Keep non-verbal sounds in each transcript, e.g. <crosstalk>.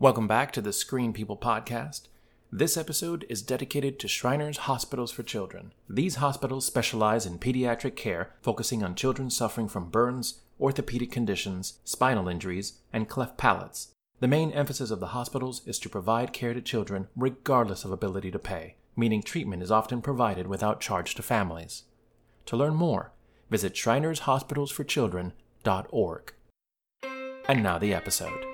Welcome back to the Screen People podcast. This episode is dedicated to Shriners Hospitals for Children. These hospitals specialize in pediatric care, focusing on children suffering from burns, orthopedic conditions, spinal injuries, and cleft palates. The main emphasis of the hospitals is to provide care to children regardless of ability to pay, meaning treatment is often provided without charge to families. To learn more, visit shrinershospitalsforchildren.org. And now the episode.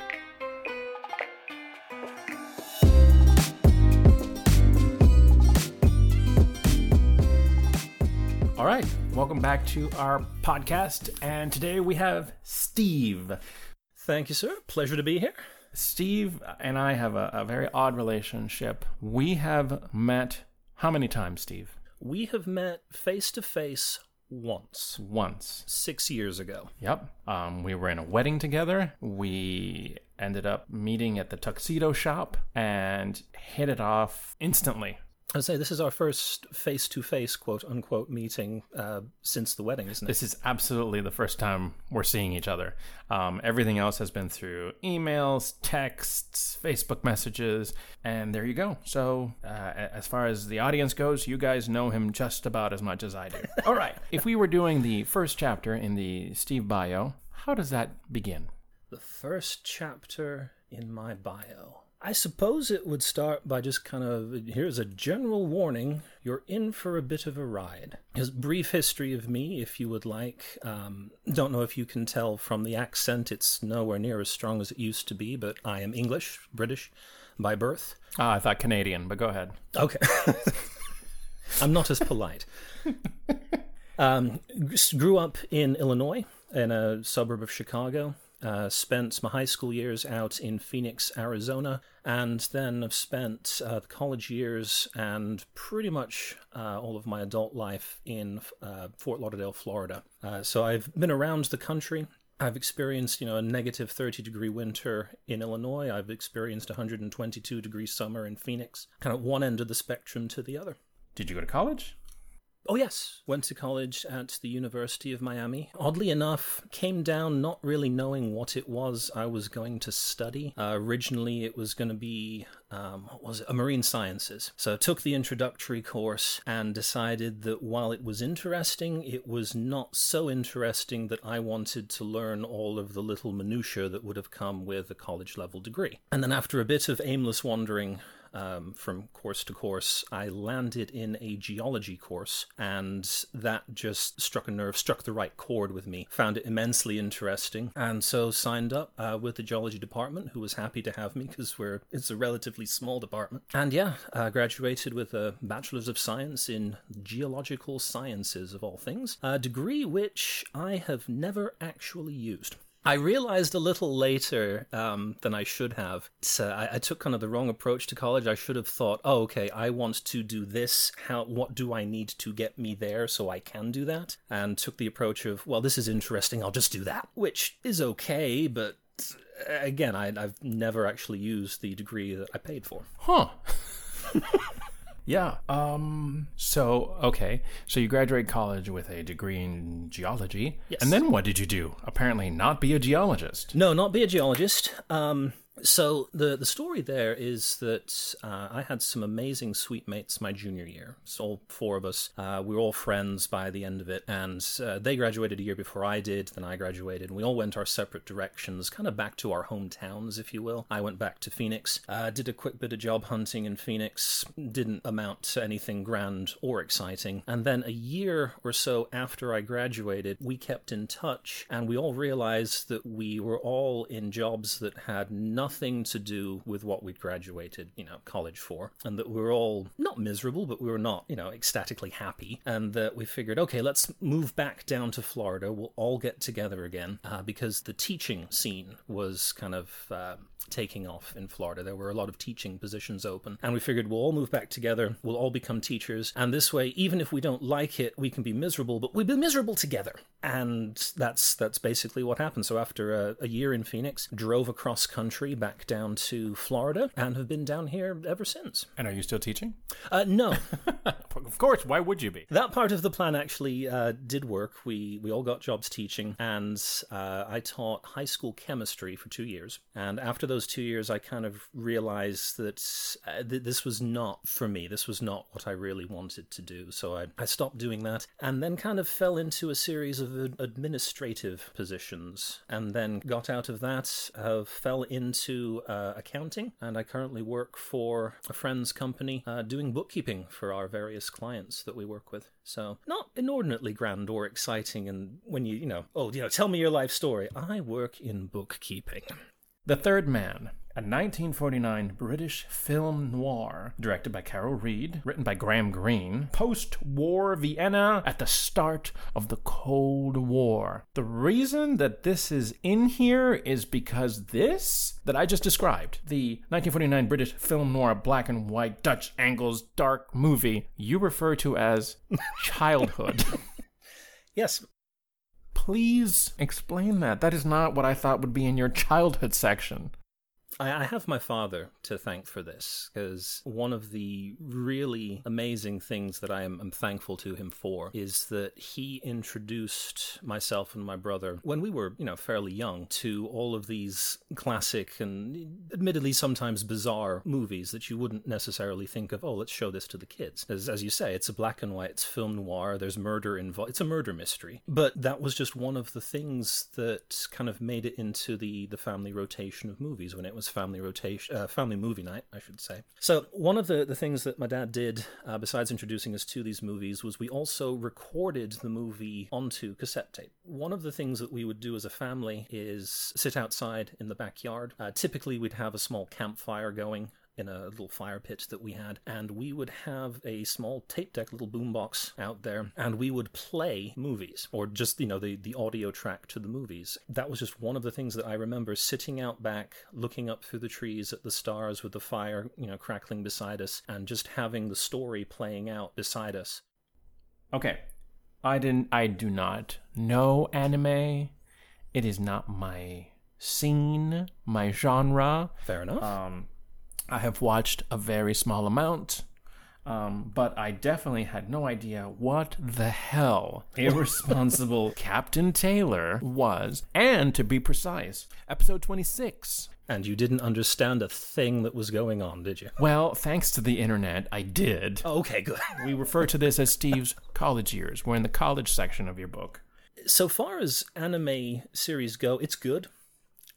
All right, welcome back to our podcast. And today we have Steve. Thank you, sir. Pleasure to be here. Steve and I have a, a very odd relationship. We have met how many times, Steve? We have met face to face once, Once. six years ago. Yep. Um, we were in a wedding together. We ended up meeting at the tuxedo shop and hit it off instantly. I say this is our first face to face, quote unquote, meeting uh, since the wedding, isn't it? This is absolutely the first time we're seeing each other. Um, everything else has been through emails, texts, Facebook messages, and there you go. So, uh, as far as the audience goes, you guys know him just about as much as I do. <laughs> All right. If we were doing the first chapter in the Steve bio, how does that begin? The first chapter in my bio. I suppose it would start by just kind of here's a general warning you're in for a bit of a ride. His brief history of me, if you would like. Um, don't know if you can tell from the accent, it's nowhere near as strong as it used to be, but I am English, British by birth. Ah, I thought Canadian, but go ahead. Okay. <laughs> I'm not as polite. <laughs> Um, grew up in Illinois, in a suburb of Chicago. Uh, spent my high school years out in Phoenix, Arizona, and then have spent uh, the college years and pretty much uh, all of my adult life in uh, Fort Lauderdale, Florida. Uh, so I've been around the country. I've experienced, you know, a negative 30 degree winter in Illinois. I've experienced 122 degree summer in Phoenix. Kind of one end of the spectrum to the other. Did you go to college? Oh, yes. Went to college at the University of Miami. Oddly enough, came down not really knowing what it was I was going to study. Uh, originally, it was going to be, um, what was it? A marine sciences. So took the introductory course and decided that while it was interesting, it was not so interesting that I wanted to learn all of the little minutiae that would have come with a college level degree. And then after a bit of aimless wandering, um, from course to course, I landed in a geology course, and that just struck a nerve, struck the right chord with me. Found it immensely interesting, and so signed up uh, with the geology department, who was happy to have me because we're it's a relatively small department. And yeah, uh, graduated with a bachelor's of science in geological sciences, of all things, a degree which I have never actually used. I realized a little later um, than I should have. So I, I took kind of the wrong approach to college. I should have thought, oh, okay, I want to do this. How? What do I need to get me there so I can do that? And took the approach of, well, this is interesting. I'll just do that, which is okay, but. uh, Again, I, I've never actually used the degree that I paid for. Huh. <laughs> yeah. Um. So okay. So you graduate college with a degree in geology. Yes. And then what did you do? Apparently, not be a geologist. No, not be a geologist. Um, so the the story there is that uh, I had some amazing suite mates my junior year. So all four of us, uh, we were all friends by the end of it, and uh, they graduated a year before I did. Then I graduated, and we all went our separate directions, kind of back to our hometowns, if you will. I went back to Phoenix, uh, did a quick bit of job hunting in Phoenix, didn't amount to anything grand or exciting, and then a year or so after I graduated, we kept in touch, and we all realized that we were all in jobs that had nothing to do with what we'd graduated, you know, college for, and that we were all not miserable, but we were not, you know, ecstatically happy, and that we figured, okay, let's move back down to Florida. We'll all get together again uh, because the teaching scene was kind of. Uh, taking off in Florida. There were a lot of teaching positions open, and we figured we'll all move back together, we'll all become teachers, and this way, even if we don't like it, we can be miserable, but we'll be miserable together. And that's that's basically what happened. So after a, a year in Phoenix, drove across country back down to Florida and have been down here ever since. And are you still teaching? Uh, no. <laughs> of course. Why would you be? That part of the plan actually uh, did work. We we all got jobs teaching, and uh, I taught high school chemistry for two years. And after those two years, I kind of realized that uh, th- this was not for me. This was not what I really wanted to do. So I, I stopped doing that, and then kind of fell into a series of administrative positions, and then got out of that, uh, fell into uh, accounting, and I currently work for a friend's company uh, doing bookkeeping for our various clients that we work with. So not inordinately grand or exciting. And when you, you know, oh, you know, tell me your life story. I work in bookkeeping. The Third Man, a 1949 British film noir directed by Carol Reed, written by Graham Greene, post war Vienna at the start of the Cold War. The reason that this is in here is because this that I just described, the 1949 British film noir black and white Dutch angles dark movie, you refer to as <laughs> childhood. <laughs> yes, Please explain that. That is not what I thought would be in your <laughs> childhood section. I, have my father to thank for this because one of the really amazing things that I am am thankful to him for is that he introduced myself and my brother when we were, you know, fairly young to all of these classic and admittedly sometimes bizarre movies that you wouldn't necessarily think of, oh, let's show this to the kids. As, as you say, it's a black and white, film noir, there's murder involved, it's a murder mystery. But that was just one of the things that kind of made it into the, the family rotation of movies when it was family rotation, uh, family movie night, I should say. So one of the, the things that my dad did, uh, besides introducing us to these movies, was we also recorded the movie onto cassette tape. One of the things that we would do as a family is sit outside in the backyard. Uh, typically, we'd have a small campfire going in a little fire pit that we had, and we would have a small tape deck, little boombox out there, and we would play movies or just you know the the audio track to the movies. That was just one of the things that I remember sitting out back, looking up through the trees at the stars with the fire you know crackling beside us, and just having the story playing out beside us. Okay, I didn't. I do not know anime. It is not my scene, my genre. Fair enough. Um, I have watched a very small amount, um, but I definitely had no idea what the hell <laughs> irresponsible Captain Taylor was. And to be precise, episode 26. And you didn't understand a thing that was going on, did you? Well, thanks to the internet, I did. Oh, okay, good. <laughs> we refer to this as Steve's college years. We're in the college section of your book. So far as anime series go, it's good.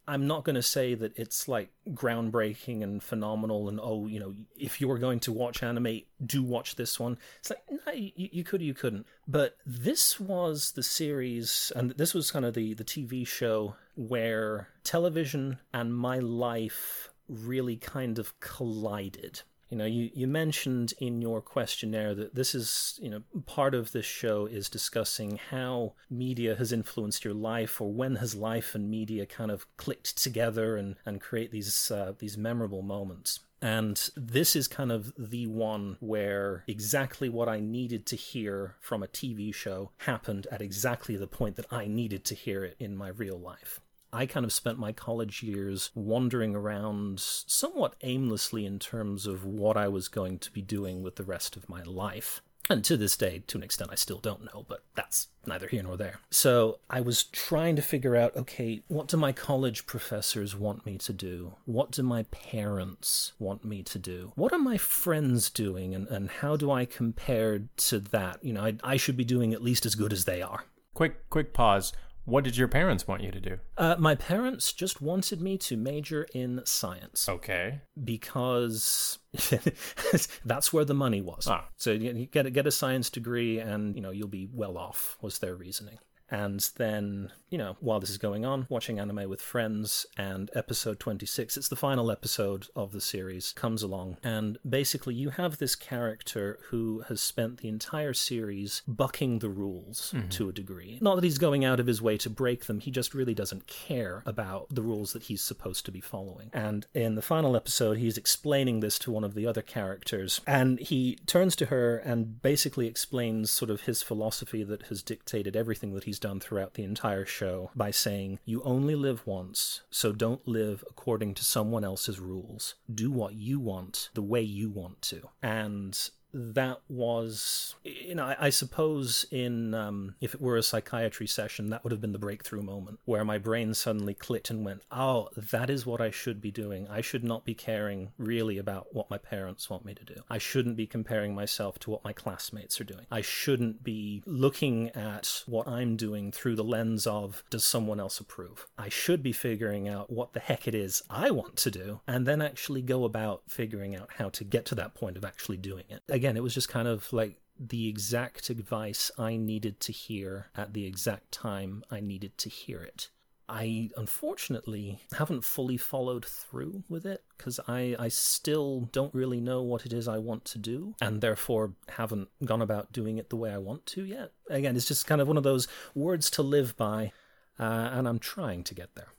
I'm not going to say that it's like groundbreaking and phenomenal and oh, you know, if you're going to watch anime, do watch this one. It's like, no, you, you could, you couldn't. But this was the series, and this was kind of the, the TV show where television and my life really kind of collided. You know, you, you mentioned in your questionnaire that this is, you know, part of this show is discussing how media has influenced your life or when has life and media kind of clicked together and, and create these, uh, these memorable moments. And this is kind of the one where exactly what I needed to hear from a TV show happened at exactly the point that I needed to hear it in my real life. I kind of spent my college years wandering around somewhat aimlessly in terms of what I was going to be doing with the rest of my life. And to this day, to an extent, I still don't know, but that's neither here nor there. So I was trying to figure out okay, what do my college professors want me to do? What do my parents want me to do? What are my friends doing? And, and how do I compare to that? You know, I, I should be doing at least as good as they are. Quick, quick pause. What did your parents want you to do? Uh, my parents just wanted me to major in science. Okay. Because <laughs> that's where the money was. Ah. So you get get a science degree, and you know you'll be well off. Was their reasoning. And then, you know, while this is going on, watching anime with friends, and episode 26, it's the final episode of the series, comes along. And basically, you have this character who has spent the entire series bucking the rules mm-hmm. to a degree. Not that he's going out of his way to break them, he just really doesn't care about the rules that he's supposed to be following. And in the final episode, he's explaining this to one of the other characters, and he turns to her and basically explains sort of his philosophy that has dictated everything that he's done throughout the entire show by saying, You only live once, so don't live according to someone else's rules. Do what you want the way you want to. And that was you know I, I suppose in um, if it were a psychiatry session that would have been the breakthrough moment where my brain suddenly clicked and went oh that is what i should be doing. I should not be caring really about what my parents want me to do. I shouldn't be comparing myself to what my classmates are doing. I shouldn't be looking at what i'm doing through the lens of does someone else approve? I should be figuring out what the heck it is i want to do and then actually go about figuring out how to get to that point of actually doing it again, it was just kind of like the exact advice I needed to hear at the exact time I needed to hear it. I unfortunately haven't fully followed through with it because I, I still don't really know what it is I want to do and therefore haven't gone about doing it the way I want to yet. Again, it's just kind of one of those words to live by, uh, and I'm trying to get there.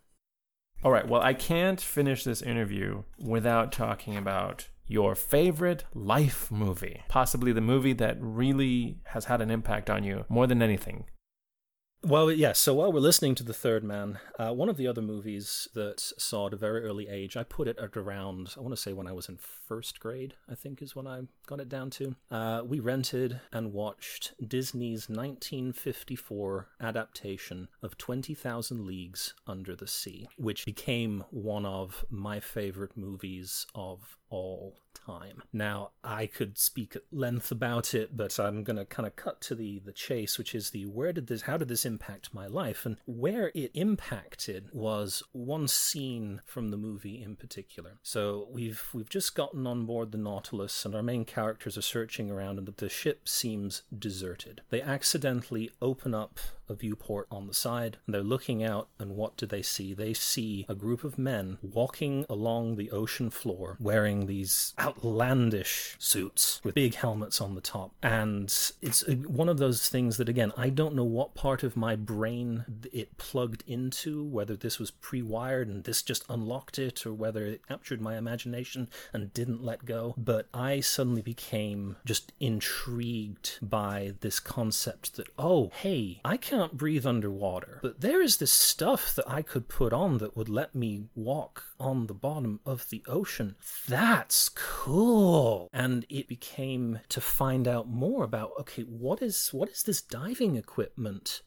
All right, well, I can't finish this interview without talking about your favorite life movie, possibly the movie that really has had an impact on you more than anything. Well, yes. Yeah, so while we're listening to The Third Man, uh, one of the other movies that saw at a very early age, I put it at around, I want to say when I was in first grade, I think is when I got it down to. Uh, we rented and watched Disney's 1954 adaptation of 20,000 Leagues Under the Sea, which became one of my favorite movies of all time. Now, I could speak at length about it, but I'm going to kind of cut to the the chase, which is the where did this how did this impact my life? And where it impacted was one scene from the movie in particular. So, we've we've just gotten on board the Nautilus and our main characters are searching around and the ship seems deserted. They accidentally open up a viewport on the side. And they're looking out, and what do they see? They see a group of men walking along the ocean floor wearing these outlandish suits with big helmets on the top. And it's one of those things that, again, I don't know what part of my brain it plugged into, whether this was pre wired and this just unlocked it, or whether it captured my imagination and didn't let go. But I suddenly became just intrigued by this concept that, oh, hey, I can can't breathe underwater, but there is this stuff that I could put on that would let me walk on the bottom of the ocean. That's cool. And it became to find out more about okay, what is what is this diving equipment?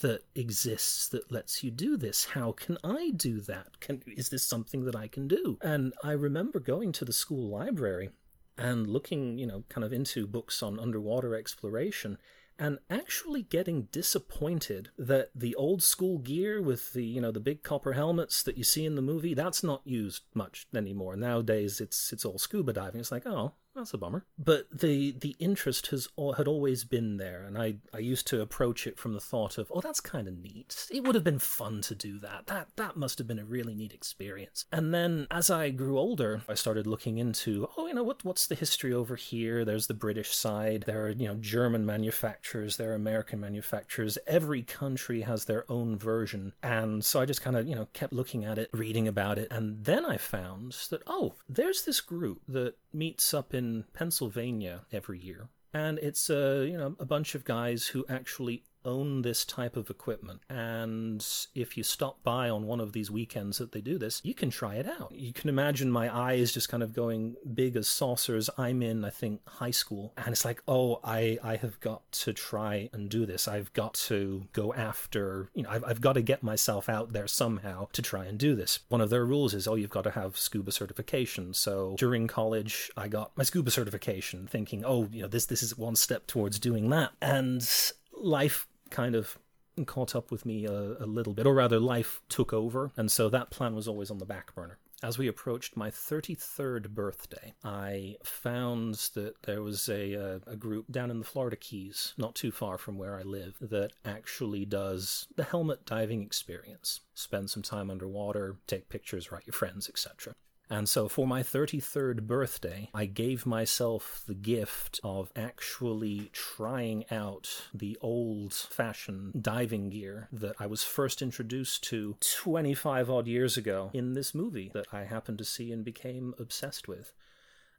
that exists that lets you do this. How can I do that? Can is this something that I can do? And I remember going to the school library and looking, you know, kind of into books on underwater exploration and actually getting disappointed that the old school gear with the you know the big copper helmets that you see in the movie that's not used much anymore. Nowadays it's it's all scuba diving. It's like oh that's a bummer. But the the interest has had always been there, and I I used to approach it from the thought of, oh, that's kind of neat. It would have been fun to do that. That that must have been a really neat experience. And then as I grew older, I started looking into, oh, you know what what's the history over here? There's the British side. There are you know German manufacturers. There are American manufacturers. Every country has their own version, and so I just kind of you know kept looking at it, reading about it, and then I found that oh, there's this group that meets up in Pennsylvania every year. And it's uh, you know a bunch of guys who actually own this type of equipment. And if you stop by on one of these weekends that they do this, you can try it out. You can imagine my eyes just kind of going big as saucers. I'm in, I think, high school. And it's like, oh, I, I have got to try and do this. I've got to go after, you know, I've, I've got to get myself out there somehow to try and do this. One of their rules is, oh, you've got to have scuba certification. So during college, I got my scuba certification thinking, oh, you know, this, this is one step towards doing that. And life kind of caught up with me a, a, little bit, or rather, life took over, and so that plan was always on the back burner. As we approached my 33rd birthday, I found that there was a, a, a group down in the Florida Keys, not too far from where I live, that actually does the helmet diving experience. Spend some time underwater, take pictures, write your friends, etc. And so for my 33rd birthday, I gave myself the gift of actually trying out the old fashioned diving gear that I was first introduced to 25 odd years ago in this movie that I happened to see and became obsessed with.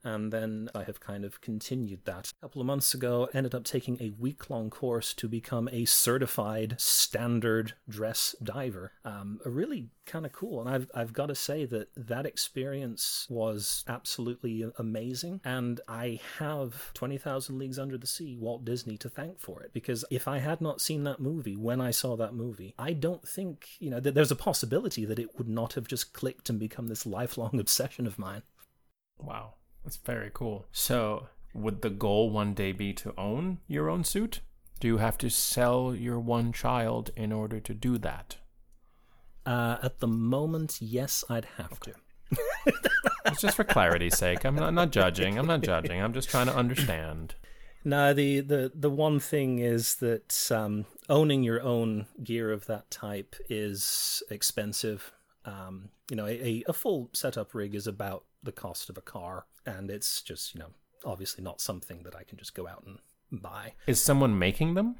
And then I have kind of continued that. A couple of months ago, ended up taking a week long course to become a certified standard dress diver. Um, really kind of cool. And I've, I've got to say that that experience was absolutely amazing. And I have 20,000 Leagues Under the Sea, Walt Disney, to thank for it. Because if I had not seen that movie when I saw that movie, I don't think, you know, that there's a possibility that it would not have just clicked and become this lifelong <laughs> obsession of mine. Wow. That's very cool. So, would the goal one day be to own your own suit? Do you have to sell your one child in order to do that? Uh, at the moment, yes, I'd have okay. to. <laughs> it's just for clarity's sake. I'm not, I'm not judging. I'm not judging. I'm just trying to understand. No, the, the, the one thing is that um, owning your own gear of that type is expensive. Um, you know, a, a full setup rig is about the cost of a car, and it's just, you know, obviously not something that I can just go out and buy. Is someone making them?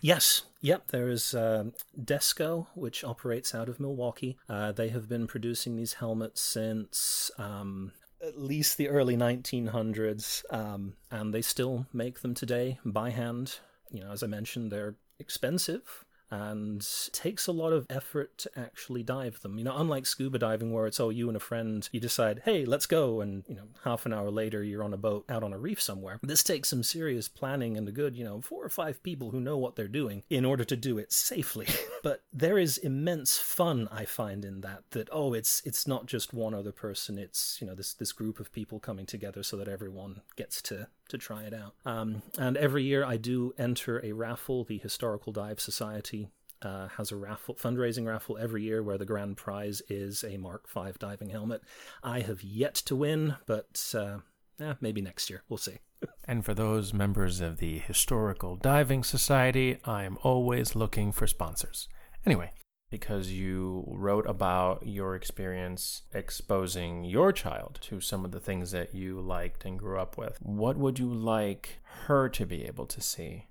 Yes, yep. There is uh, Desco, which operates out of Milwaukee. Uh, they have been producing these helmets since um, at least the early 1900s, um, and they still make them today by hand. You know, as I mentioned, they're expensive and takes a lot of effort to actually dive them. You know, unlike scuba diving where it's oh you and a friend you decide, "Hey, let's go." And, you know, half an hour later you're on a boat out on a reef somewhere. This takes some serious planning and a good, you know, four or five people who know what they're doing in order to do it safely. <laughs> but there is immense fun I find in that that oh, it's it's not just one other person, it's, you know, this this group of people coming together so that everyone gets to to try it out. Um, and every year I do enter a raffle. The Historical Dive Society uh, has a raffle, fundraising raffle every year where the grand prize is a Mark V diving helmet. I have yet to win, but uh, maybe next year. We'll see. <laughs> and for those members of the Historical Diving Society, I am always looking for sponsors. Anyway, because you wrote about your experience exposing your child to some of the things that you liked and grew up with. What would you like her to be able to see?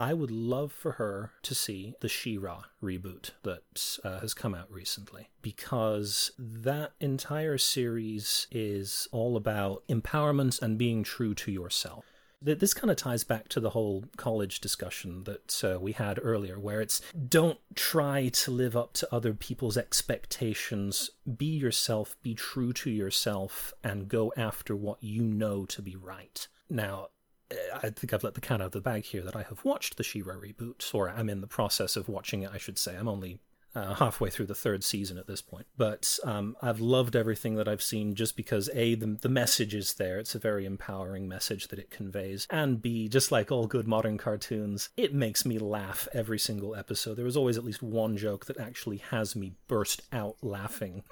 I would love for her to see the She-Ra reboot that uh, has come out recently because that entire series is all about empowerment and being true to yourself. This kind of ties back to the whole college discussion that uh, we had earlier, where it's don't try to live up to other people's expectations. Be yourself, be true to yourself, and go after what you know to be right. Now, I think I've let the cat out of the bag here that I have watched the She-Ra reboot, or I'm in the process of watching it, I should say. I'm only uh, halfway through the third season at this point. But um, I've loved everything that I've seen just because A, the, the message is there. It's a very empowering message that it conveys. And B, just like all good modern cartoons, it makes me laugh every single episode. There is always at least one joke that actually has me burst out laughing.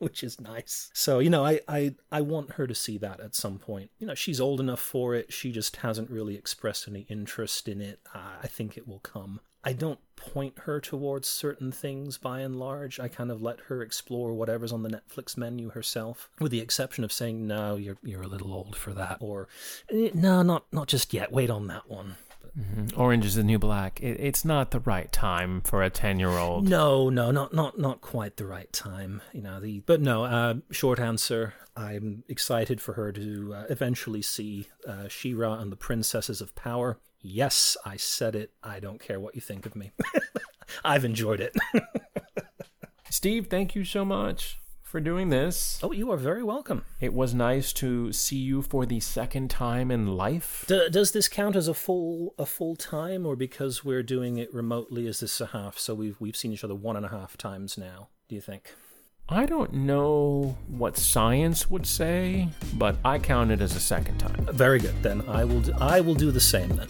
<laughs> which is nice. So, you know, I, I I want her to see that at some point. You know, she's old enough for it. She just hasn't really expressed any interest in it. Uh, I think it will come. I don't point her towards certain things by and large. I kind of let her explore whatever's on the Netflix menu herself, with the exception of saying, "No, you're you're a little old for that," or eh, "No, not not just yet. Wait on that one." Mm-hmm. Orange is the New Black. It, it's not the right time for a ten-year-old. No, no, not not not quite the right time. You know the, but no. Uh, short answer. I'm excited for her to uh, eventually see uh, She-Ra and the Princesses of Power. Yes, I said it. I don't care what you think of me. <laughs> I've enjoyed it. <laughs> Steve, thank you so much for doing this. Oh, you are very welcome. It was nice to see you for the second time in life. D- does this count as a full a full time, or because we're doing it remotely, is this a half? So we've we've seen each other one and a half times now. Do you think? I don't know what science would say, but I count it as a second time. Very good. Then I will do, I will do the same then.